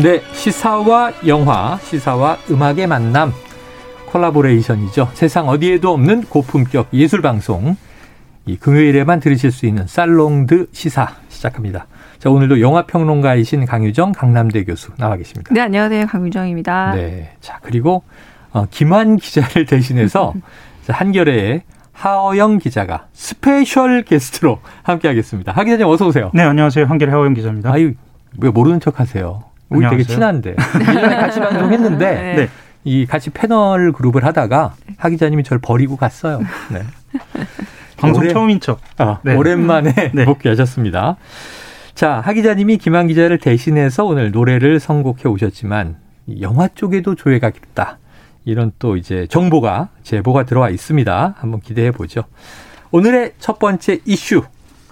네, 시사와 영화, 시사와 음악의 만남 collaboration이죠. 세상 어디에도 없는 고품격 예술 방송. 이 금요일에만 들으실 수 있는 살롱드 시사 시작합니다. 자, 오늘도 영화 평론가이신 강유정 강남대 교수 나와 계십니다. 네, 안녕하세요. 강유정입니다. 네. 자, 그리고 어, 김한 기자를 대신해서 한겨레 하어영 기자가 special 게스트로 함께 하겠습니다. 하 기자님 어서 오세요. 네, 안녕하세요. 한결의 하어영 기자입니다. 아유, 왜 모르는 척 하세요? 우리 되게 친한데. 예전에 같이 방송했는데 네. 네. 이 같이 패널 그룹을 하다가 하 기자님이 저를 버리고 갔어요. 네. 방송 오랜, 처음인 척. 아, 네. 오랜만에 네. 복귀하셨습니다. 자, 하 기자님이 김한 기자를 대신해서 오늘 노래를 선곡해 오셨지만 영화 쪽에도 조예가 깊다. 이런 또 이제 정보가 제보가 들어와 있습니다. 한번 기대해 보죠. 오늘의 첫 번째 이슈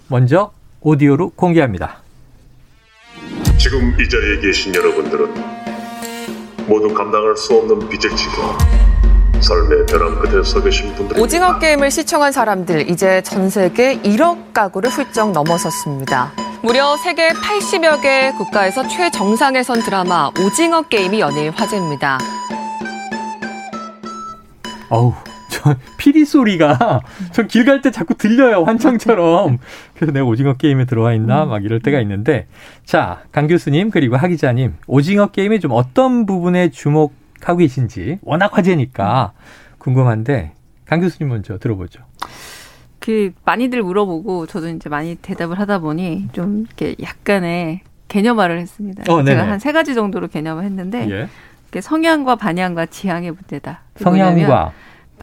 먼저 오디오로 공개합니다. 지금 이 자리에 계신 여러분들은 모두 감당할 수 없는 빚을 지고 삶의 벼랑 끝에 서 계신 분들 오징어 게임을 시청한 사람들 이제 전 세계 1억 가구를 훌쩍 넘어섰습니다. 무려 세계 80여 개 국가에서 최정상에 선 드라마 오징어 게임이 연일 화제입니다. 어우, 저 피리 소리가 저길갈 때 자꾸 들려요 환청처럼. 그래서 내가 오징어 게임에 들어와 있나 막 이럴 때가 있는데 자 강 교수님 그리고 하 기자님 오징어 게임의 좀 어떤 부분에 주목하고 계신지 워낙 화제니까 궁금한데 강 교수님 먼저 들어보죠. 그 많이들 물어보고 저도 이제 많이 대답을 하다 보니 좀 이렇게 약간의 개념화를 했습니다. 어, 제가 한 세 가지 정도로 개념을 했는데 예. 성향과 반향과 지향의 문제다. 성향과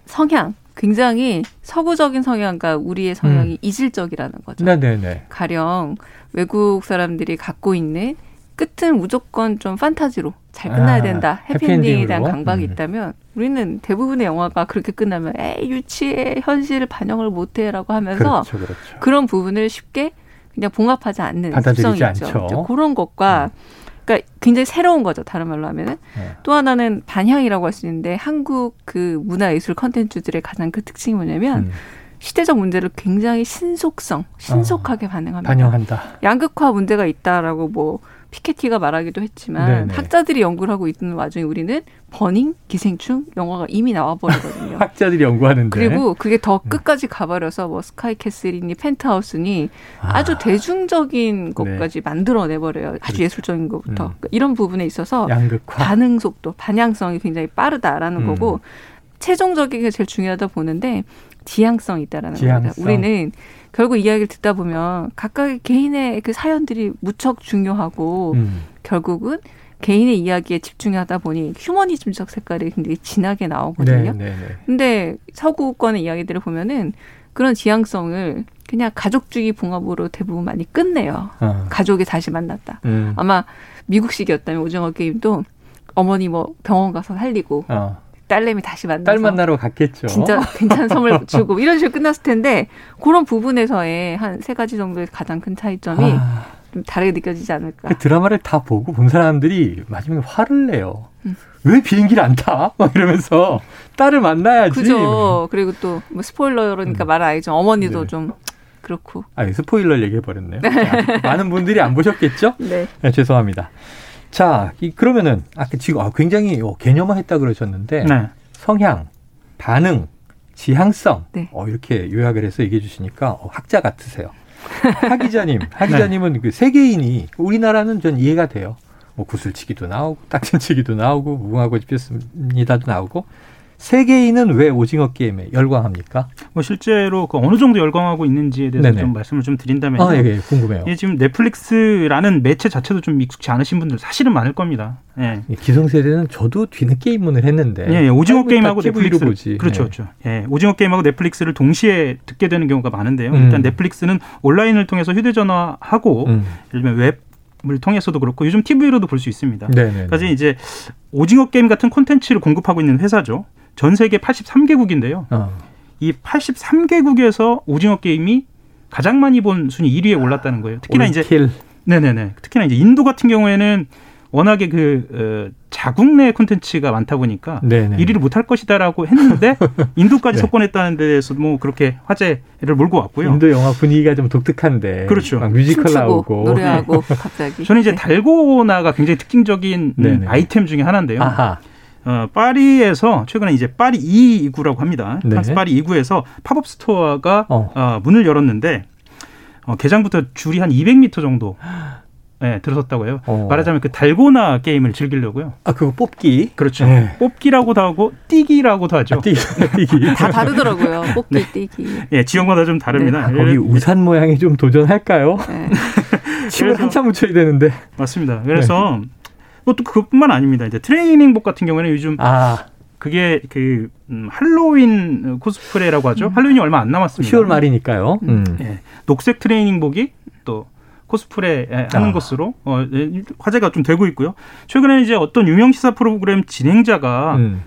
성향 굉장히 서구적인 성향과 우리의 성향이 음. 이질적이라는 거죠. 네네네. 가령 외국 사람들이 갖고 있는 끝은 무조건 좀 판타지로 잘 끝나야 아, 된다. 아, 해피엔딩에 대한 강박이 음. 있다면 우리는 대부분의 영화가 그렇게 끝나면 에이 유치해 현실을 반영을 못해라고 하면서 그렇죠, 그렇죠. 그런 부분을 쉽게 그냥 봉합하지 않는 습성이 있죠. 그런 것과 음. 그러니까 굉장히 새로운 거죠. 다른 말로 하면은 네. 또 하나는 반향이라고 할 수 있는데 한국 그 문화 예술 컨텐츠들의 가장 그 특징이 뭐냐면 음. 시대적 문제를 굉장히 신속성, 신속하게 어, 반응합니다. 반영한다. 양극화 문제가 있다라고 뭐 피케티가 말하기도 했지만 네네. 학자들이 연구를 하고 있는 와중에 우리는 버닝, 기생충 영화가 이미 나와버리거든요. 학자들이 연구하는데. 그리고 그게 더 음. 끝까지 가버려서 뭐 스카이 캐슬이니 펜트하우스니 아. 주 대중적인 네. 것까지 네. 만들어내버려요. 아주 그렇죠. 예술적인 것부터. 음. 그러니까 이런 부분에 있어서 양극화. 반응 속도, 반향성이 굉장히 빠르다라는 음. 거고 최종적인 게 제일 중요하다 보는데 지향성이 있다라는 지향성. 겁니다. 우리는 결국 이야기를 듣다 보면 각각의 개인의 그 사연들이 무척 중요하고 음. 결국은 개인의 이야기에 집중하다 보니 휴머니즘적 색깔이 굉장히 진하게 나오거든요. 네, 네, 네. 근데 서구권의 이야기들을 보면은 그런 지향성을 그냥 가족주의 봉합으로 대부분 많이 끝내요. 어. 가족이 다시 만났다. 음. 아마 미국식이었다면 오징어 게임도 어머니 뭐 병원 가서 살리고 어. 딸내미 다시 만나서 딸 만나러 갔겠죠. 진짜 괜찮은 선물 주고 이런 식으로 끝났을 텐데 그런 부분에서의 한 세 가지 정도의 가장 큰 차이점이 아. 좀 다르게 느껴지지 않을까. 그 드라마를 다 보고 본 사람들이 마지막에 화를 내요. 음. 왜 비행기를 안 타? 막 이러면서 딸을 만나야지. 그죠. 그리고 또 뭐 스포일러니까 음. 말을 알죠. 어머니도 네. 좀 그렇고. 아, 스포일러 얘기해 버렸네요. 많은 분들이 안 보셨겠죠? 네. 네 죄송합니다. 자, 이, 그러면은 아까 지금 아, 굉장히 어, 개념화했다 그러셨는데 네. 성향, 반응, 지향성 네. 어, 이렇게 요약을 해서 얘기해 주시니까 어, 학자 같으세요. 하 기자님, 하 기자님은 네. 그 세계인이 우리나라는 전 이해가 돼요. 뭐 구슬치기도 나오고 딱진치기도 나오고 무궁화고 집혔습니다도 나오고 세계인은 왜 오징어 게임에 열광합니까? 뭐 실제로 그 어느 정도 열광하고 있는지에 대해서 네네. 좀 말씀을 좀 드린다면 아, 예, 예, 궁금해요. 예, 지금 넷플릭스라는 매체 자체도 좀 익숙치 않으신 분들 사실은 많을 겁니다. 예. 기성세대는 저도 뒤늦 게임문을 했는데 예, 예. 오징어 게임하고 넷플릭스 보지. 그렇죠, 예. 그렇죠. 예, 오징어 게임하고 넷플릭스를 동시에 듣게 되는 경우가 많은데요. 음. 일단 넷플릭스는 온라인을 통해서 휴대전화하고 음. 예를 들면 웹 을 통해서도 그렇고 요즘 TV로도 볼 수 있습니다. 네네. 그래서 이제 오징어 게임 같은 콘텐츠를 공급하고 있는 회사죠. 전 세계 83개국인데요. 어. 이 83개국에서 오징어 게임이 가장 많이 본 순위 1위에 올랐다는 거예요. 특히나 이제 네네네. 특히나 이제 인도 같은 경우에는 워낙에 그 어, 자국 내 콘텐츠가 많다 보니까 네네. 1위를 못할 것이다라고 했는데 인도까지 네. 석권했다는 데에서 뭐 그렇게 화제를 몰고 왔고요. 인도 영화 분위기가 좀 독특한데 그렇죠. 뮤지컬 나오고 노래하고 네. 갑자기 저는 이제 네. 달고나가 굉장히 특징적인 네네. 아이템 중에 하나인데요. 아하. 어, 파리에서 최근에 이제 파리 2구라고 합니다. 네. 프랑스 파리 2구에서 pop-up store가 어. 어, 문을 열었는데 어, 개장부터 줄이 한 200m 정도 네, 들어섰다고 해요. 어. 말하자면 그 달고나 게임을 즐기려고요. 아, 그거 뽑기? 그렇죠. 네. 뽑기라고도 하고 띠기라고도 하죠. 아, 띠기. 다 다르더라고요. 뽑기, 네. 뛰기. 예, 지역마다 좀 다릅니다. 네. 아, 거기 우산 모양이 좀 도전할까요? 네. 침을 한참 묻혀야 되는데. 맞습니다. 그래서 네. 뭐또 그것뿐만 아닙니다. 이제 트레이닝복 같은 경우에는 요즘 아. 그게 그 음, 할로윈 코스프레라고 하죠. 음. 할로윈이 얼마 안 남았습니다. 10월 말이니까요. 음. 예, 녹색 트레이닝복이 또 코스프레 하는 아. 것으로 어, 예, 화제가 좀 되고 있고요. 최근에 이제 어떤 유명 시사 프로그램 진행자가 음.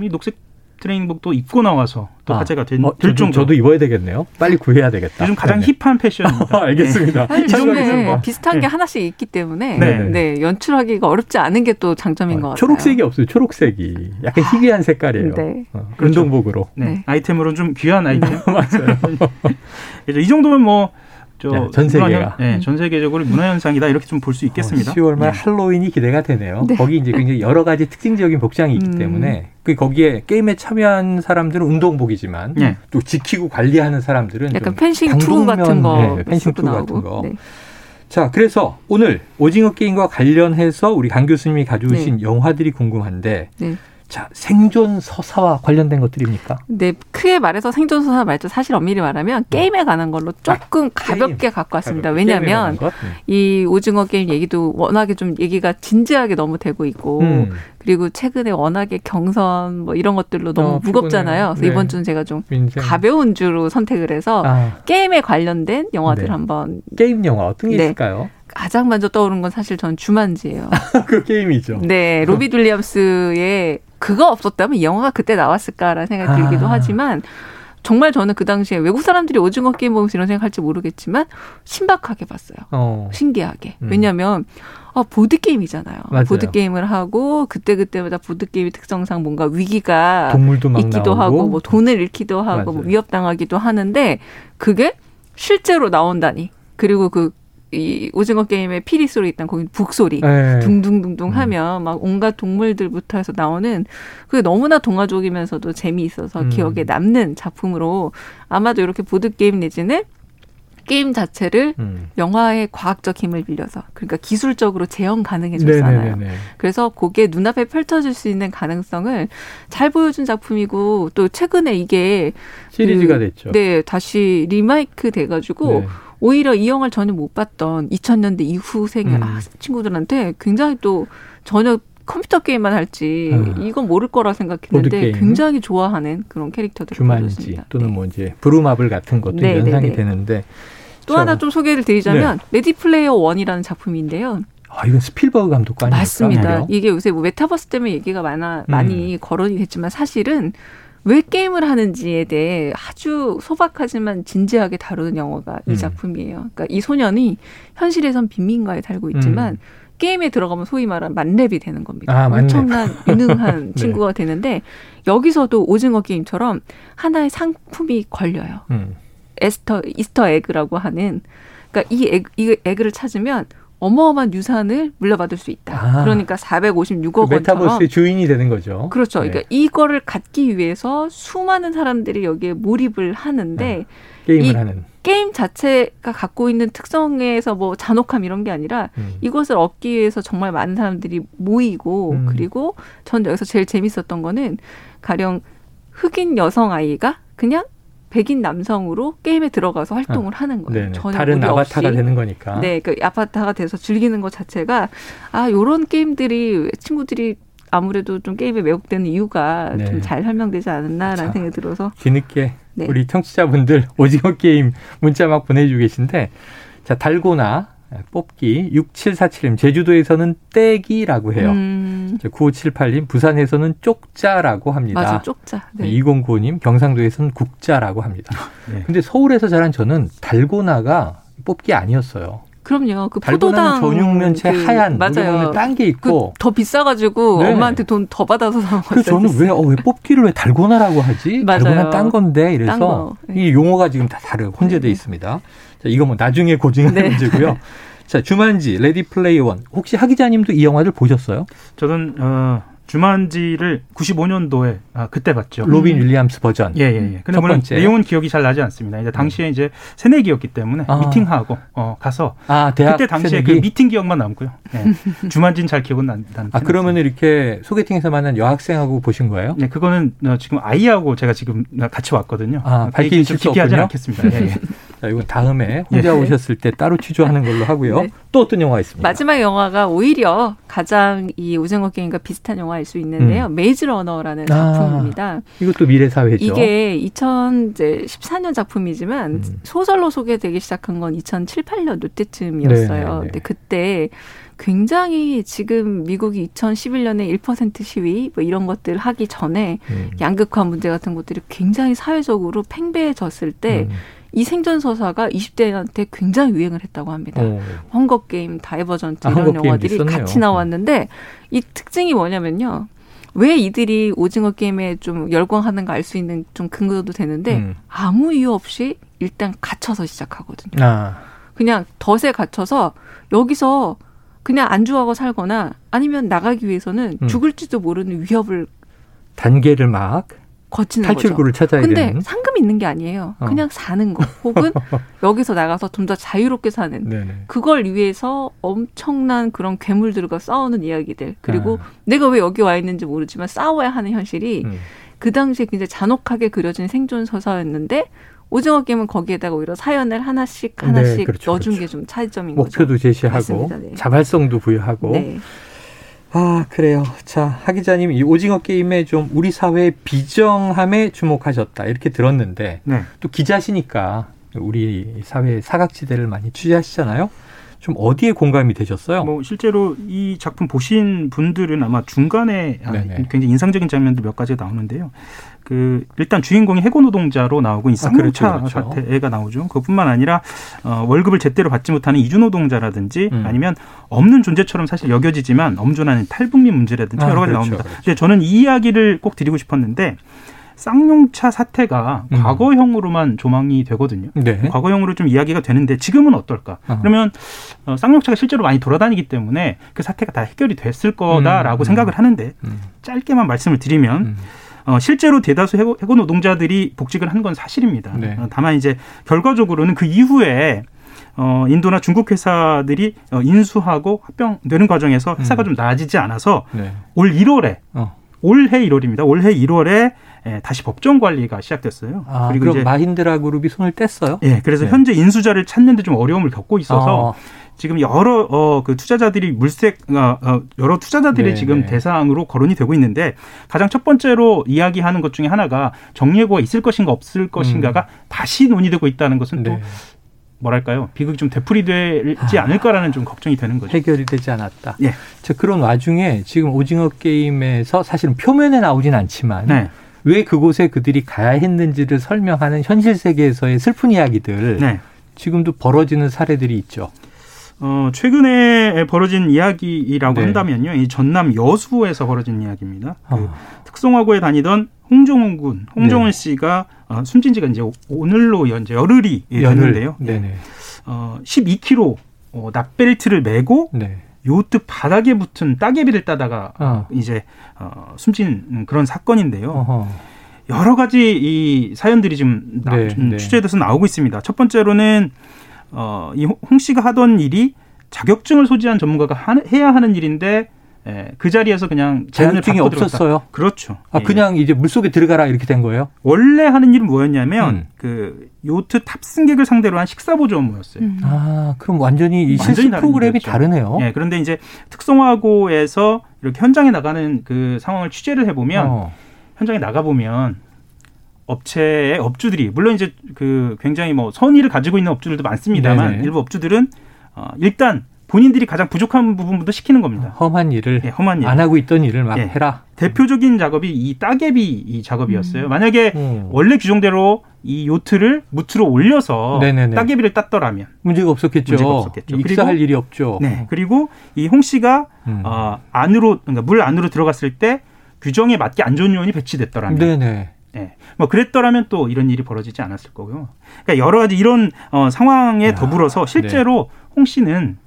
이 녹색 트레이닝복도 입고 나와서 또 아. 화제가 된, 어, 될 정도. 저도 입어야 되겠네요. 빨리 구해야 되겠다. 요즘 가장 네네. 힙한 패션입니다. 아, 알겠습니다. 네. 사실 뭐. 비슷한 게 네. 하나씩 있기 때문에 네. 네. 연출하기가 어렵지 않은 게 또 장점인 어, 것 같아요. 초록색이 없어요. 초록색이 약간 희귀한 색깔이에요. 네. 어, 그렇죠. 운동복으로. 네. 네. 아이템으로는 좀 귀한 아이템. 맞아요. 이 정도면 뭐. 전 세계가 네, 전 세계적으로 문화 현상이다 이렇게 좀 볼 수 있겠습니다. 어, 10월 말 네. 할로윈이 기대가 되네요. 네. 거기 이제 굉장히 여러 가지 특징적인 복장이 있기 음. 때문에 그 거기에 게임에 참여한 사람들은 운동복이지만 네. 또 지키고 관리하는 사람들은 약간 펜싱 투구 같은 거, 네, 펜싱 투구 같은 거. 네. 자, 그래서 오늘 오징어 게임과 관련해서 우리 강 교수님이 가져오신 네. 영화들이 궁금한데 네. 자, 생존 서사와 관련된 것들입니까? 네, 크게 말해서 생존 서사 맞죠. 사실 엄밀히 말하면 네. 게임에 관한 걸로 조금 아, 가볍게 게임. 갖고 왔습니다. 가볍게. 왜냐하면 네. 이 오징어 게임 얘기도 워낙에 좀 얘기가 진지하게 너무 되고 있고 음. 그리고 최근에 워낙에 경선 뭐 이런 것들로 너무 어, 무겁잖아요. 그래서 네. 이번 주는 제가 좀 민생. 가벼운 주로 선택을 해서 아. 게임에 관련된 영화들 네. 한번 게임 영화 어떤 게 네. 있을까요? 가장 먼저 떠오른 건 사실 전 주만지예요. 그 게임이죠. 네, 로빈 윌리엄스의 그거 없었다면 이 영화가 그때 나왔을까라는 생각이 들기도 아. 하지만 정말 저는 그 당시에 외국 사람들이 오징어 게임 보면서 이런 생각할지 모르겠지만 신박하게 봤어요. 어. 신기하게. 음. 왜냐하면 아, 보드 게임이잖아요. 보드 게임을 하고 그때 그때마다 보드 게임의 특성상 뭔가 위기가 있기도 나오고. 하고 뭐 돈을 잃기도 하고 뭐 위협 당하기도 하는데 그게 실제로 나온다니. 그리고 그 이 오징어 게임의 피리 소리 있던 거기 북소리 네. 둥둥둥둥 음. 하면 막 온갖 동물들부터 해서 나오는 그게 너무나 동화적이면서도 재미있어서 음. 기억에 남는 작품으로 아마도 이렇게 보드 게임 내지는 게임 자체를 음. 영화의 과학적 힘을 빌려서 그러니까 기술적으로 재현 가능해졌잖아요. 그래서 그게 눈앞에 펼쳐질 수 있는 가능성을 잘 보여준 작품이고 또 최근에 이게 시리즈가 그, 됐죠. 네, 다시 리메이크 돼가지고. 네. 오히려 이 영화를 전혀 못 봤던 2000년대 이후생 음. 아, 친구들한테 굉장히 또 전혀 컴퓨터 게임만 할지 음. 이건 모를 거라 생각했는데 굉장히 좋아하는 그런 캐릭터들 주만지 또는 네. 뭐 이제 브루마블 같은 것도 네, 연상이 네, 네. 되는데 또 하나 좀 소개를 드리자면 네. 레디 플레이어 원이라는 작품인데요. 아, 이건 스필버그 감독 아닙니까? 맞습니다. 이게 요새 뭐 메타버스 때문에 얘기가 많아 많이 음. 거론이 됐지만 사실은 왜 게임을 하는지에 대해 아주 소박하지만 진지하게 다루는 영화가 이 음. 작품이에요. 그러니까 이 소년이 현실에선 빈민가에 살고 있지만 음. 게임에 들어가면 소위 말하는 만렙이 되는 겁니다. 아, 엄청난 유능한 네. 친구가 되는데 여기서도 오징어 게임처럼 하나의 상품이 걸려요. 음. Easter Easter egg라고 하는 그러니까 이 egg, 이 egg를 찾으면 어마어마한 유산을 물려받을 수 있다. 아, 그러니까 456억 그 메타버스의 주인이 되는 거죠. 그렇죠. 네. 그러니까 이거를 갖기 위해서 수많은 사람들이 여기에 몰입을 하는데 아, 게임을 하는 게임 자체가 갖고 있는 특성에서 뭐 잔혹함 이런 게 아니라 음. 이것을 얻기 위해서 정말 많은 사람들이 모이고 음. 그리고 전 여기서 제일 재밌었던 거는 가령 흑인 여성 아이가 그냥 백인 남성으로 게임에 들어가서 활동을 아, 하는 거예요. 네네. 전혀 다른 아바타가 없이. 되는 거니까. 네, 그 아바타가 돼서 즐기는 것 자체가 아 요런 게임들이 친구들이 아무래도 좀 게임에 매혹되는 이유가 네. 좀잘 설명되지 않았나라는 자, 생각이 들어서 뒤늦게 네. 우리 청취자분들 오징어 게임 문자 막 보내주고 계신데 자 달고나 뽑기 6747님 제주도에서는 떼기라고 해요. 음. 9578님 부산에서는 쪽자라고 합니다. 맞아, 쪽자. 네. 2095님 경상도에서는 국자라고 합니다. 네. 근데 서울에서 자란 저는 달고나가 뽑기 아니었어요. 그럼요. 그 포도당 전육면체 그, 하얀 맞아요. 딴게 있고 그 더 비싸가지고 네. 엄마한테 돈 더 받아서 사그 저는 왜, 어, 왜 뽑기를 왜 달고나라고 하지? 맞아요. 달고나 딴 건데 이래서 이 용어가 지금 다 다르 혼재돼 네. 있습니다. 자, 이거 뭐 나중에 고증하는 네. 문제고요. 자, 주만지 레디 플레이 원. 혹시 하 기자님도 이 영화를 보셨어요? 저는 어 주만지를 95년도에 아, 그때 봤죠. 로빈 윌리엄스 버전. 예, 예, 예. 근데 물론 번째. 내용은 기억이 잘 나지 않습니다. 이제 당시에 음. 이제 새내기였기 때문에 아. 미팅하고 어, 가서 아, 대학 그때 당시에 새내기? 그 미팅 기억만 남고요. 예. 주만지는 잘 기억은 난. 난 아, 그러면 이렇게 소개팅에서 만난 여학생하고 보신 거예요? 네, 그거는 어, 지금 아이하고 제가 지금 같이 왔거든요. 아, 수 깊게 하지 않겠습니다. 예, 예. 자, 이건 다음에 혼자 예. 오셨을 때 따로 취조하는 걸로 하고요. 네. 또 어떤 영화 있습니까? 마지막 영화가 오히려 가장 이 오징어 게임과 비슷한 영화일 수 있는데요. 음. 메이즈 러너라는 아, 작품입니다. 이것도 미래 사회죠. 이게 2014년 작품이지만 음. 소설로 소개되기 시작한 건 2007, 8년 요때쯤이었어요. 네네. 근데 그때 굉장히 지금 미국이 2011년에 1% 시위 뭐 이런 것들 하기 전에 음. 양극화 문제 같은 것들이 굉장히 사회적으로 팽배해졌을 때 음. 이 생존 서사가 20대한테 굉장히 유행을 했다고 합니다. 오. 헝거 게임, 다이버전트 아, 이런 영화들이 같이 나왔는데 이 특징이 뭐냐면요. 왜 이들이 오징어 게임에 좀 열광하는가 알 수 있는 좀 근거도 되는데 음. 아무 이유 없이 일단 갇혀서 시작하거든요. 아. 그냥 덫에 갇혀서 여기서 그냥 안주하고 살거나 아니면 나가기 위해서는 음. 죽을지도 모르는 위협을 단계를 막 거치는 탈출구를 거죠. 찾아야 근데 되는. 상금 있는 게 아니에요. 어. 그냥 사는 거. 혹은 여기서 나가서 좀 더 자유롭게 사는. 네네. 그걸 위해서 엄청난 그런 괴물들과 싸우는 이야기들. 그리고 아. 내가 왜 여기 와 있는지 모르지만 싸워야 하는 현실이 음. 그 당시에 굉장히 잔혹하게 그려진 생존 서사였는데 오징어 게임은 거기에다가 오히려 사연을 하나씩 하나씩 네, 그렇죠, 넣어준 그렇죠. 게좀 차이점인 목표도 거죠. 목표도 제시하고 네. 자발성도 부여하고 네. 아, 그래요. 자, 하 기자님, 이 오징어 게임에 좀 우리 사회의 비정함에 주목하셨다. 이렇게 들었는데, 네. 또 기자시니까 우리 사회 사각지대를 많이 취재하시잖아요. 좀 어디에 공감이 되셨어요? 뭐 실제로 이 작품 보신 분들은 아마 중간에 아, 굉장히 인상적인 장면들 몇 가지가 나오는데요. 그 일단 주인공이 해고 노동자로 나오고 이 쌍용차 아, 그렇죠, 그렇죠. 사태가 나오죠. 그뿐만 아니라 어, 월급을 제대로 받지 못하는 이주 노동자라든지 음. 아니면 없는 존재처럼 사실 여겨지지만 엄존하는 탈북민 문제라든지 아, 여러 가지 그렇죠, 나옵니다. 그렇죠. 근데 저는 이 이야기를 꼭 드리고 싶었는데 쌍용차 사태가 음. 과거형으로만 조망이 되거든요. 네. 과거형으로 좀 이야기가 되는데 지금은 어떨까? 어. 그러면 어, 쌍용차가 실제로 많이 돌아다니기 때문에 그 사태가 다 해결이 됐을 거다라고 음. 생각을 하는데 음. 짧게만 말씀을 드리면 음. 어, 실제로 대다수 해고, 해고 노동자들이 복직을 한 건 사실입니다. 네. 어, 다만 이제 결과적으로는 그 이후에 어, 인도나 중국 회사들이 어, 인수하고 합병되는 과정에서 회사가 음. 좀 나아지지 않아서 네. 올 1월에 어. 올해 1월입니다. 올해 1월에 예, 다시 법정 관리가 시작됐어요. 아, 그리고 이제 마힌드라 그룹이 손을 뗐어요? 예, 그래서 네. 현재 인수자를 찾는데 좀 어려움을 겪고 있어서 아. 지금 여러 어, 그 투자자들이 물색 어, 어, 여러 투자자들이 네, 지금 네. 대상으로 거론이 되고 있는데 가장 첫 번째로 이야기하는 것 중에 하나가 정리해고가 있을 것인가 없을 것인가가 음. 다시 논의되고 있다는 것은 또 네. 뭐랄까요 비극이 좀 되풀이 되지 아. 않을까라는 좀 걱정이 되는 거죠. 해결이 되지 않았다. 예. 자 그런 와중에 지금 오징어 게임에서 사실은 표면에 나오진 않지만 네. 왜 그곳에 그들이 가야 했는지를 설명하는 현실 세계에서의 슬픈 이야기들 네. 지금도 벌어지는 사례들이 있죠. 어, 최근에 벌어진 이야기라고 네. 한다면요. 이 전남 여수에서 벌어진 이야기입니다. 그 어. 특성화고에 다니던 홍종훈 군, 홍종훈 네. 씨가 어, 숨진 지가 이제 오늘로 이제 열흘이 됐는데요. 네네. 어, 12kg 어, 납벨트를 메고 네. 요트 바닥에 붙은 따개비를 따다가 어. 이제 어, 숨진 그런 사건인데요. 어허. 여러 가지 이 사연들이 지금 네, 네. 취재돼서 나오고 있습니다. 첫 번째로는 어, 이홍 씨가 하던 일이 자격증을 소지한 전문가가 하, 해야 하는 일인데 예, 그 자리에서 그냥 자격증이 없었어요. 그렇죠. 아 예. 그냥 이제 물 속에 들어가라 이렇게 된 거예요? 원래 하는 일은 뭐였냐면 음. 그 요트 탑승객을 상대로 한 식사 보조 업무였어요. 음. 아 그럼 완전히 이 실습 프로그램이 일이었죠. 다르네요. 예, 그런데 이제 특성화고에서 이렇게 현장에 나가는 그 상황을 취재를 해보면 어. 현장에 나가 보면 업체의 업주들이 물론 이제 그 굉장히 뭐 선의를 가지고 있는 업주들도 많습니다만 네네. 일부 업주들은 어, 일단 본인들이 가장 부족한 부분부터 시키는 겁니다. 험한 일을 예, 험한 일. 안 하고 있던 일을 막 예. 해라. 대표적인 작업이 이 따개비 이 작업이었어요. 음. 만약에 음. 원래 규정대로 이 요트를 무트로 올려서 네네네. 따개비를 땄더라면 문제가 없었겠죠. 문제가 없었겠죠. 익사할 일이 없죠. 네. 그리고 이 홍 씨가 음. 어, 안으로 그러니까 물 안으로 들어갔을 때 규정에 맞게 안전 요원이 배치됐더라면 네네. 네. 뭐 그랬더라면 또 이런 일이 벌어지지 않았을 거고요. 그러니까 여러 가지 이런 어, 상황에 야, 더불어서 실제로 네. 홍 씨는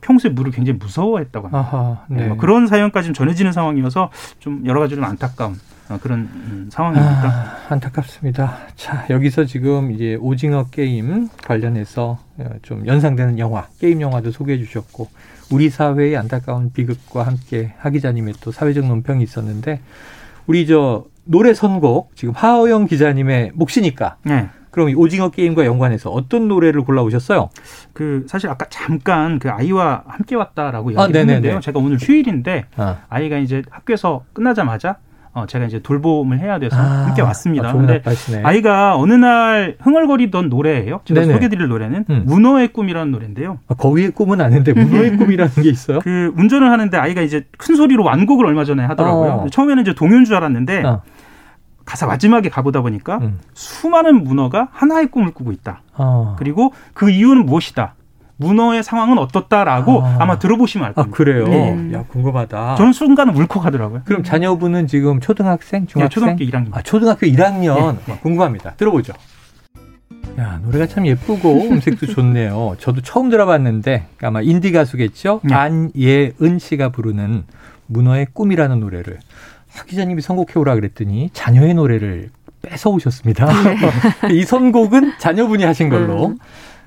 평소에 물을 굉장히 무서워했다고 합니다. 아하, 네. 네. 뭐 그런 사연까지 전해지는 상황이어서 좀 여러 가지로 안타까운 어, 그런 음, 상황입니다. 아, 안타깝습니다. 자 여기서 지금 이제 오징어 게임 관련해서 어, 좀 연상되는 영화, 게임 영화도 소개해 주셨고 우리 사회의 안타까운 비극과 함께 하 기자님의 또 사회적 논평이 있었는데 우리 저 노래 선곡 지금 하어영 기자님의 몫이니까. 네. 그럼 오징어 게임과 연관해서 어떤 노래를 골라 오셨어요? 그 사실 아까 잠깐 그 아이와 함께 왔다라고 얘기했는데요. 아, 제가 오늘 휴일인데 아. 아이가 이제 학교에서 끝나자마자 어, 제가 이제 돌봄을 해야 돼서 아, 함께 왔습니다. 아, 근데 아이가 어느 날 흥얼거리던 노래예요. 제가 네네. 소개드릴 노래는 음. 문어의 꿈이라는 노래인데요. 아, 거위의 꿈은 아닌데 문어의 꿈이라는 게 있어요? 그 운전을 하는데 아이가 이제 큰 소리로 완곡을 얼마 전에 하더라고요. 어. 처음에는 이제 동요인 줄 알았는데 어. 가사 마지막에 가보다 보니까 음. 수많은 문어가 하나의 꿈을 꾸고 있다. 어. 그리고 그 이유는 무엇이다. 문어의 상황은 어떻다라고 아. 마 들어보시면 알 겁니다. 아, 그래요? 네. 야, 궁금하다. 저는 순간 울컥하더라고요. 그럼 자녀분은 지금 초등학생, 중학생? 네, 초등학교 1학년. 아, 초등학교 1학년. 네. 네. 궁금합니다. 들어보죠. 야, 노래가 참 예쁘고 음색도 좋네요. 저도 처음 들어봤는데 아마 인디 가수겠죠? 네. 안예은 씨가 부르는 문어의 꿈이라는 노래를 하 기자님이 선곡해 오라 그랬더니 자녀의 노래를 뺏어 오셨습니다. 네. 이 선곡은 자녀분이 하신 걸로. 음.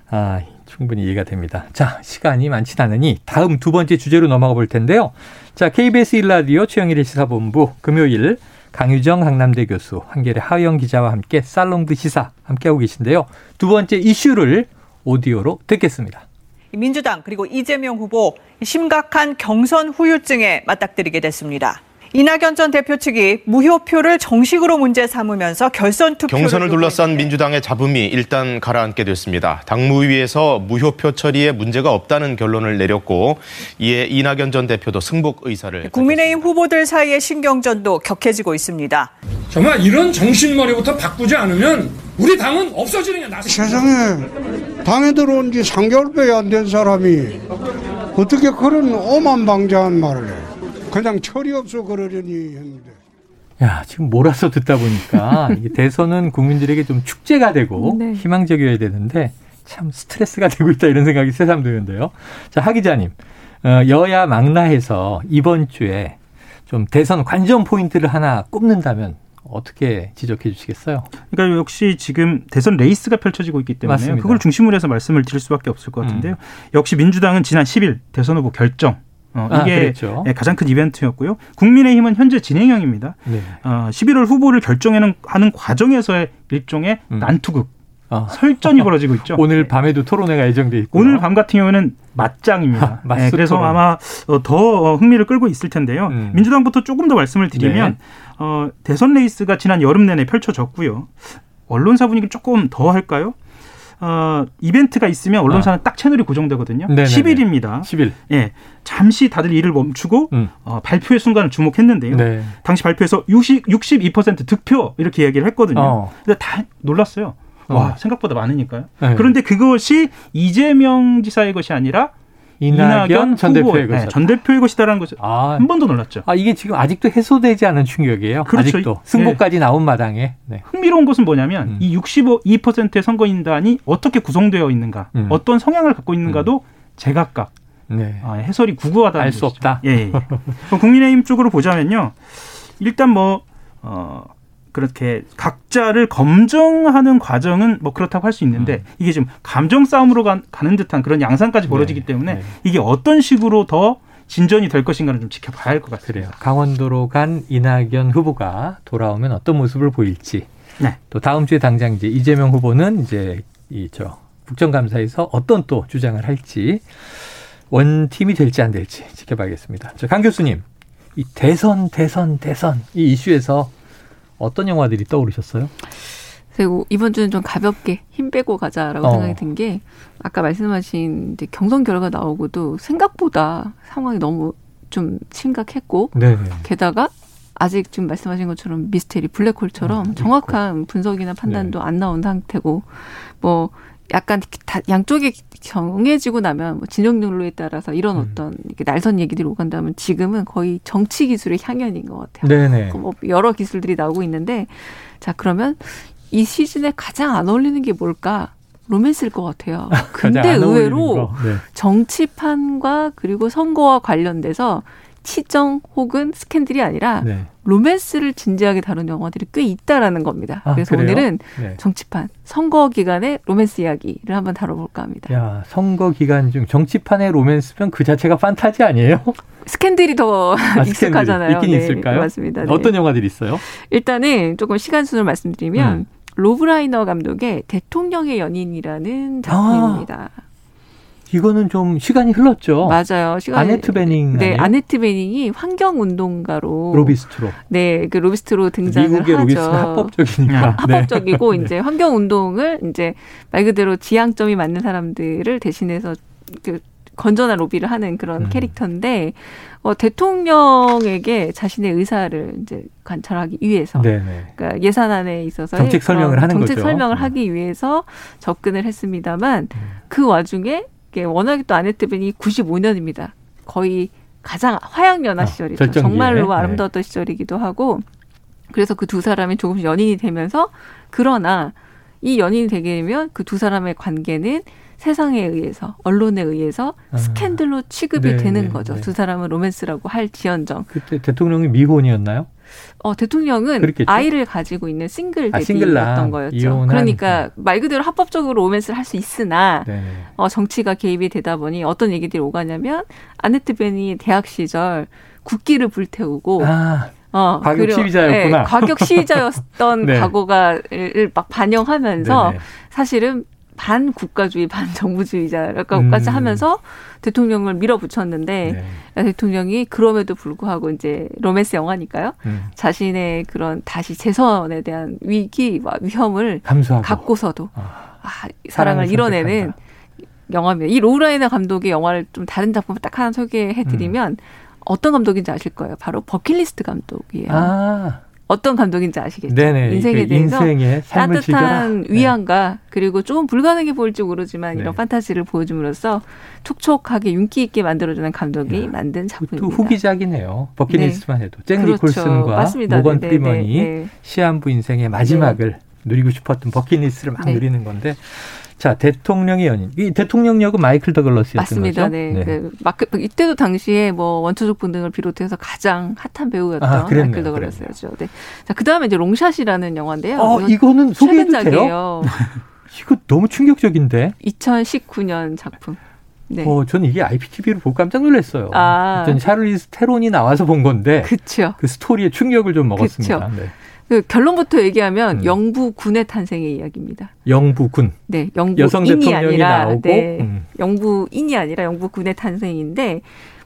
아, 충분히 이해가 됩니다. 자, 시간이 많지 않으니 다음 두 번째 주제로 넘어가 볼 텐데요. 자, KBS 1라디오 최영일의 시사본부 금요일 강유정 강남대 교수, 한결의 하영 기자와 함께 살롱드 시사 함께하고 계신데요. 두 번째 이슈를 오디오로 듣겠습니다. 민주당 그리고 이재명 후보 심각한 경선 후유증에 맞닥뜨리게 됐습니다. 이낙연 전 대표 측이 무효표를 정식으로 문제 삼으면서 결선 투표 경선을 둘러싼 민주당의 잡음이 일단 가라앉게 됐습니다. 당무위에서 무효표 처리에 문제가 없다는 결론을 내렸고 이에 이낙연 전 대표도 승복 의사를 국민의힘 후보들 사이의 신경전도 격해지고 있습니다. 정말 이런 정신머리부터 바꾸지 않으면 우리 당은 없어지는 게 낫습니다. 세상에 당에 들어온 지 3개월밖에 안 된 사람이 어떻게 그런 오만방자한 말을 해. 그냥 철이 없어 그러려니 했는데. 야, 지금 몰아서 듣다 보니까 대선은 국민들에게 좀 축제가 되고 네. 희망적이어야 되는데 참 스트레스가 되고 있다 이런 생각이 새삼 드는데요. 자, 하 기자님. 어, 여야 망라해서 이번 주에 좀 대선 관전 포인트를 하나 꼽는다면 어떻게 지적해 주시겠어요? 그러니까 역시 지금 대선 레이스가 펼쳐지고 있기 때문에 맞습니다. 그걸 중심으로 해서 말씀을 드릴 수밖에 없을 것 같은데요. 음. 역시 민주당은 지난 10일 대선 후보 결정 어, 아, 이게 아, 가장 큰 이벤트였고요. 국민의힘은 현재 진행형입니다. 네. 어, 11월 후보를 결정하는 하는 과정에서의 일종의 음. 난투극. 아. 설전이 벌어지고 있죠. 오늘 밤에도 토론회가 예정돼 있고 오늘 밤 같은 경우에는 맞짱입니다. 아, 네, 그래서 토론. 아마 어, 더 흥미를 끌고 있을 텐데요. 음. 민주당부터 조금 더 말씀을 드리면 네. 어, 대선 레이스가 지난 여름 내내 펼쳐졌고요. 언론사 분위기 조금 더 할까요? 어, 이벤트가 있으면 언론사는 아. 딱 채널이 고정되거든요. 네네네. 10일입니다. 10일. 예. 잠시 다들 일을 멈추고 음. 어, 발표의 순간을 주목했는데요. 네. 당시 발표에서 60, 62% 득표 이렇게 얘기를 했거든요. 어. 근데 다 놀랐어요. 어. 와, 생각보다 많으니까요. 네. 그런데 그것이 이재명 지사의 것이 아니라 이낙연, 전 대표의 네, 전 대표의 것이다라는 것을 아, 한 번도 놀랐죠. 아 이게 지금 아직도 해소되지 않은 충격이에요. 그렇죠. 아직도 승부까지 네. 나온 마당에 네. 흥미로운 것은 뭐냐면 음. 이 65%의 선거인단이 어떻게 구성되어 있는가, 음. 어떤 성향을 갖고 있는가도 음. 제각각 네. 아, 해설이 구구하다. 알수 없다. 예. 예. 국민의힘 쪽으로 보자면요, 일단 뭐 어. 그렇게 각자를 검증하는 과정은 뭐 그렇다고 할 수 있는데 음. 이게 지금 감정 싸움으로 가, 는 듯한 그런 양상까지 네. 벌어지기 네. 때문에 네. 이게 어떤 식으로 더 진전이 될 것인가를 좀 지켜봐야 할 것 같습니다. 그래요. 강원도로 간 이낙연 후보가 돌아오면 어떤 모습을 보일지. 네. 또 다음 주에 당장 이제 이재명 후보는 이제 이 저 국정감사에서 어떤 또 주장을 할지 원팀이 될지 안 될지 지켜봐야겠습니다. 강 교수님, 이 대선, 대선, 대선 이 이슈에서 어떤 영화들이 떠오르셨어요? 그리고 이번 주는 좀 가볍게 힘 빼고 가자라고 어. 생각이 든 게 아까 말씀하신 이제 경선 결과 나오고도 생각보다 상황이 너무 좀 심각했고 네 게다가 아직 지금 말씀하신 것처럼 미스테리 블랙홀처럼 음, 정확한 분석이나 판단도 네. 안 나온 상태고 뭐 약간 다 양쪽이 정해지고 나면 뭐 진영 연로에 따라서 이런 음. 어떤 날선 얘기들이 오간다면 지금은 거의 정치 기술의 향연인 것 같아요. 네네. 뭐 여러 기술들이 나오고 있는데 자 그러면 이 시즌에 가장 안 어울리는 게 뭘까? 로맨스일 것 같아요. 근데 의외로 네. 정치판과 그리고 선거와 관련돼서 치정 혹은 스캔들이 아니라 네. 로맨스를 진지하게 다룬 영화들이 꽤 있다라는 겁니다. 아, 그래서 그래요? 오늘은 네. 정치판 선거 기간의 로맨스 이야기를 한번 다뤄볼까 합니다. 야 선거 기간 중 정치판의 로맨스면 그 자체가 판타지 아니에요? 스캔들이 더 아, 익숙하잖아요. 있긴 네, 있을까요? 맞습니다. 네. 어떤 영화들이 있어요? 일단은 조금 시간 순을 말씀드리면 음. 롭 라이너 감독의 대통령의 연인이라는 작품입니다. 아. 이거는 좀 시간이 흘렀죠. 맞아요. 시간이, 아네트 베닝. 네, 아니에요? 아네트 베닝이 환경 운동가로 로비스트로. 네, 그 로비스트로 등장을 미국의 하죠. 로비스트 합법적이니까. 네. 합법적이고 네. 이제 환경 운동을 이제 말 그대로 지향점이 맞는 사람들을 대신해서 그 건전한 로비를 하는 그런 음. 캐릭터인데 어, 대통령에게 자신의 의사를 이제 관찰하기 위해서 네네. 그러니까 예산안에 있어서 정책 설명을 하는 정책 거죠. 설명을 음. 하기 위해서 접근을 했습니다만 음. 그 와중에 워낙에 또 아네트 벤이 95년입니다. 거의 가장 화양연화 아, 시절이죠. 아, 정말로 네. 아름다웠던 네. 시절이기도 하고 그래서 그 두 사람이 조금씩 연인이 되면서 그러나 이 연인이 되게 되면 그 두 사람의 관계는 세상에 의해서 언론에 의해서 아, 스캔들로 취급이 네, 되는 네, 거죠. 네. 두 사람은 로맨스라고 할 지언정. 그때 대통령이 미혼이었나요? 어, 대통령은 그렇겠죠? 아이를 가지고 있는 싱글 아, daddy였던 거였죠. 이혼한, 그러니까 말 그대로 합법적으로 로맨스를 할 수 있으나 네. 어, 정치가 개입이 되다 보니 어떤 얘기들이 오가냐면 아네트 베닝이 대학 시절 국기를 불태우고 아. 어, 과격 시위자였구나. 네, 과격 시위자였던 네. 과거가를 막 반영하면서 네네. 사실은 반국가주의, 반정부주의자라고까지 음. 하면서 대통령을 밀어붙였는데 네. 대통령이 그럼에도 불구하고 이제 로맨스 영화니까요. 음. 자신의 그런 다시 재선에 대한 위기와 위험을 감수하고. 갖고서도 아, 아, 사랑을 이뤄내는 영화입니다. 이 롭 라이너 감독의 영화를 좀 다른 작품을 딱 하나 소개해 드리면 음. 어떤 감독인지 아실 거예요. 바로 버킷리스트 감독이에요. 아. 어떤 감독인지 아시겠죠? 네네. 인생에 그 대해서 따뜻한 즐겨라. 네. 위안과 네. 그리고 조금 불가능해 보일지 모르지만 네. 이런 판타지를 보여줌으로써 촉촉하게 윤기 있게 만들어주는 감독이 야, 만든 작품입니다. 또 후기작이네요. 버킷리스트만 네. 해도 잭 그렇죠. 니콜슨과 모건 프리먼이 시한부 인생의 마지막을 누리고 싶었던 버킷리스트를 막 누리는 건데 자, 대통령의 연인. 이 대통령역은 마이클 더글러스였던 맞습니다. 거죠? 네. 네. 그 마크, 이때도 당시에 뭐 원초적 본능을 비롯해서 가장 핫한 배우였던 아, 마이클 더글러스였죠. 네. 자, 그다음에 이제 롱샷이라는 영화인데요. 어, 이거는 소개해도 돼요? 이거 너무 충격적인데. 2019년 작품. 네. 어, 저는 이게 IPTV로 보고 깜짝 놀랐어요. 아. 전 샤를리즈 테론이 나와서 본 건데. 그쵸. 그 스토리에 충격을 좀 먹었습니다. 네. 그 결론부터 얘기하면 음. 영부군의 탄생의 이야기입니다. 영부군. 네, 영부인이 아니라 나오고, 네, 음. 영부인이 아니라 영부군의 탄생인데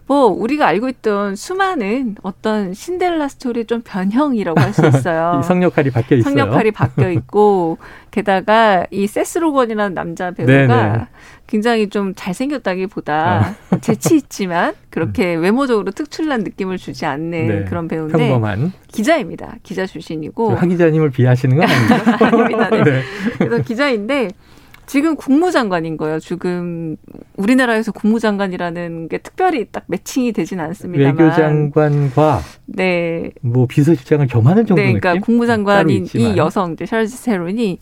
뭐 우리가 알고 있던 수많은 어떤 신데렐라 스토리의 좀 변형이라고 할 수 있어요. 성역할이 바뀌어 있어요. 성역할이 바뀌어 있고 게다가 이 세스 로건이라는 남자 배우가 네네. 굉장히 좀 잘생겼다기보다 어. 재치 있지만 그렇게 음. 외모적으로 특출난 느낌을 주지 않는 네. 그런 배우인데 평범한 기자입니다. 기자 출신이고 하 기자님을 비하시는 건 아니죠? 아닙니다. 네. 네. 그래서 기자인데 지금 국무장관인 거예요. 지금 우리나라에서 국무장관이라는 게 특별히 딱 매칭이 되진 않습니다만 외교장관과 네. 뭐 비서실장을 겸하는 정도 네, 그러니까 느낌? 국무장관인 이 여성 샤르즈 세론이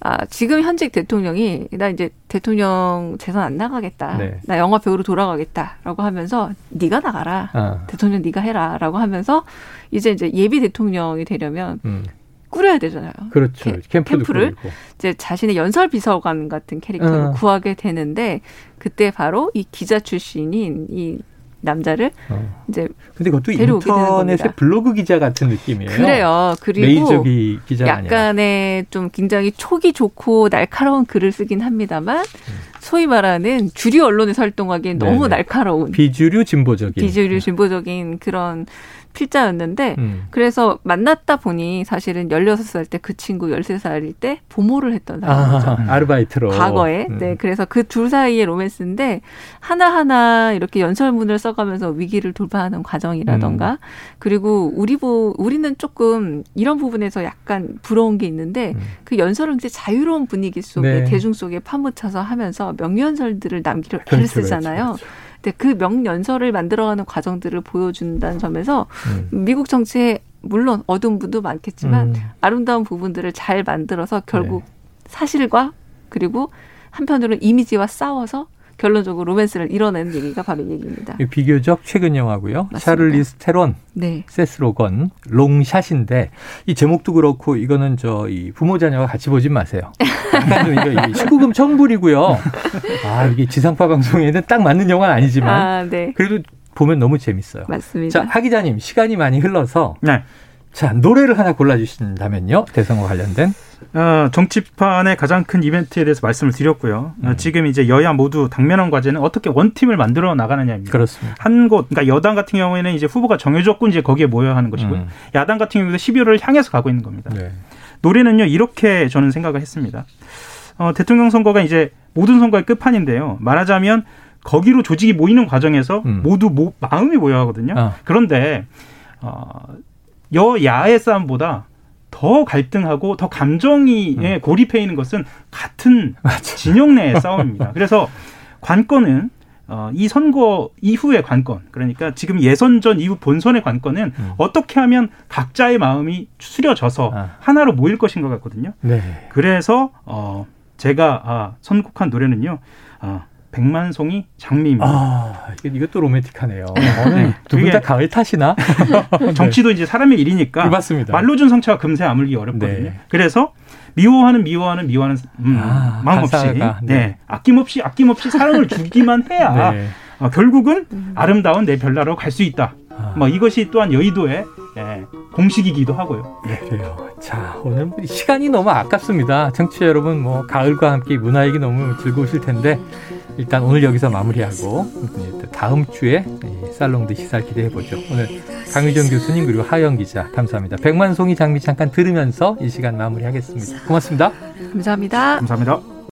아, 지금 현직 대통령이 나 이제 대통령 재선 안 나가겠다. 네. 나 영화 배우로 돌아가겠다라고 하면서 네가 나가라. 아. 대통령 네가 해라라고 하면서 이제 이제 예비 대통령이 되려면 음. 꾸려야 되잖아요. 그렇죠. 캠프를 꾸리고. 이제 자신의 연설 비서관 같은 캐릭터를 어. 구하게 되는데 그때 바로 이 기자 출신인 이 남자를 어. 이제 근데 그것도 인터넷의 블로그 기자 같은 느낌이에요. 그래요. 그리고 기자 약간의 아니라. 좀 굉장히 촉이 좋고 날카로운 글을 쓰긴 합니다만 음. 소위 말하는 주류 언론에서 활동하기엔 너무 날카로운 비주류 진보적인 비주류 진보적인 그런 필자였는데 음. 그래서 만났다 보니 사실은 16살 때 그 친구 13살일 때 보모를 했던 사람이죠. 아, 아르바이트로. 과거에. 음. 네. 그래서 그 둘 사이의 로맨스인데 하나하나 이렇게 연설문을 써가면서 위기를 돌파하는 과정이라던가 음. 그리고 우리 보 우리는 조금 이런 부분에서 약간 부러운 게 있는데 음. 그 연설을 굉장히 자유로운 분위기 속에 네. 대중 속에 파묻혀서 하면서 명연설들을 남기를 그렇죠, 쓰잖아요. 그렇죠, 그렇죠. 그 명연설을 만들어가는 과정들을 보여준다는 점에서 음. 미국 정치에 물론 어두운 부분도 많겠지만 음. 아름다운 부분들을 잘 만들어서 결국 네. 사실과 그리고 한편으로는 이미지와 싸워서 결론적으로 로맨스를 이뤄내는 얘기가 바로 이 얘기입니다. 비교적 최근 영화고요. 맞습니다. 샤를리스 테론, 네. 세스 로건, 롱샷인데 이 제목도 그렇고 이거는 저 이 부모 자녀가 같이 보진 마세요. 약간 좀 이거 19금 청불이고요. 아 이게 지상파 방송에는 딱 맞는 영화는 아니지만 아, 네. 그래도 보면 너무 재밌어요. 맞습니다. 자, 하 기자님 시간이 많이 흘러서 네. 자 노래를 하나 골라주신다면요 대선과 관련된 어, 정치판의 가장 큰 이벤트에 대해서 말씀을 드렸고요. 어, 음. 지금 이제 여야 모두 당면한 과제는 어떻게 원팀을 만들어 나가느냐입니다. 그렇습니다. 한 곳, 그러니까 여당 같은 경우에는 이제 후보가 정해졌고 이제 거기에 모여야 하는 것이고요. 음. 야당 같은 경우에는 12월을 향해서 가고 있는 겁니다. 네. 노래는요 이렇게 저는 생각을 했습니다. 어, 대통령 선거가 이제 모든 선거의 끝판인데요. 말하자면 거기로 조직이 모이는 과정에서 음. 모두 모, 마음이 모여 하거든요. 아. 그런데 어, 여야의 싸움보다 더 갈등하고 더 감정이 음. 고립해 있는 것은 같은 맞아. 진영 내의 싸움입니다. 그래서 관건은 어, 이 선거 이후의 관건, 그러니까 지금 예선전 이후 본선의 관건은 음. 어떻게 하면 각자의 마음이 추스려져서 아. 하나로 모일 것인 것 같거든요. 네. 그래서 어, 제가 아, 선곡한 노래는요. 아, 백만송이 장미입니다. 아, 이것도 로맨틱하네요. 네. 두분 다 가을 탓이나? 정치도 이제 사람의 일이니까. 맞습니다. 말로 준 상처가 금세 아물기 어렵거든요. 네. 그래서 미워하는 미워하는 미워하는 음, 아, 마음 없이 네. 네. 아낌없이 아낌없이 사랑을 주기만 해야 네. 어, 결국은 아름다운 내 별나라로 갈 수 있다. 아. 뭐 이것이 또한 여의도의 예, 공식이기도 하고요. 예. 그래요. 자, 오늘 시간이 너무 아깝습니다. 청취자 여러분, 뭐 가을과 함께 문화 얘기 너무 즐거우실 텐데 일단 오늘 여기서 마무리하고 다음 주에 살롱드 시사를 기대해 보죠. 오늘 강유정 교수님 그리고 하영 기자 감사합니다. 백만송이 장미 잠깐 들으면서 이 시간 마무리하겠습니다. 고맙습니다. 감사합니다. 감사합니다.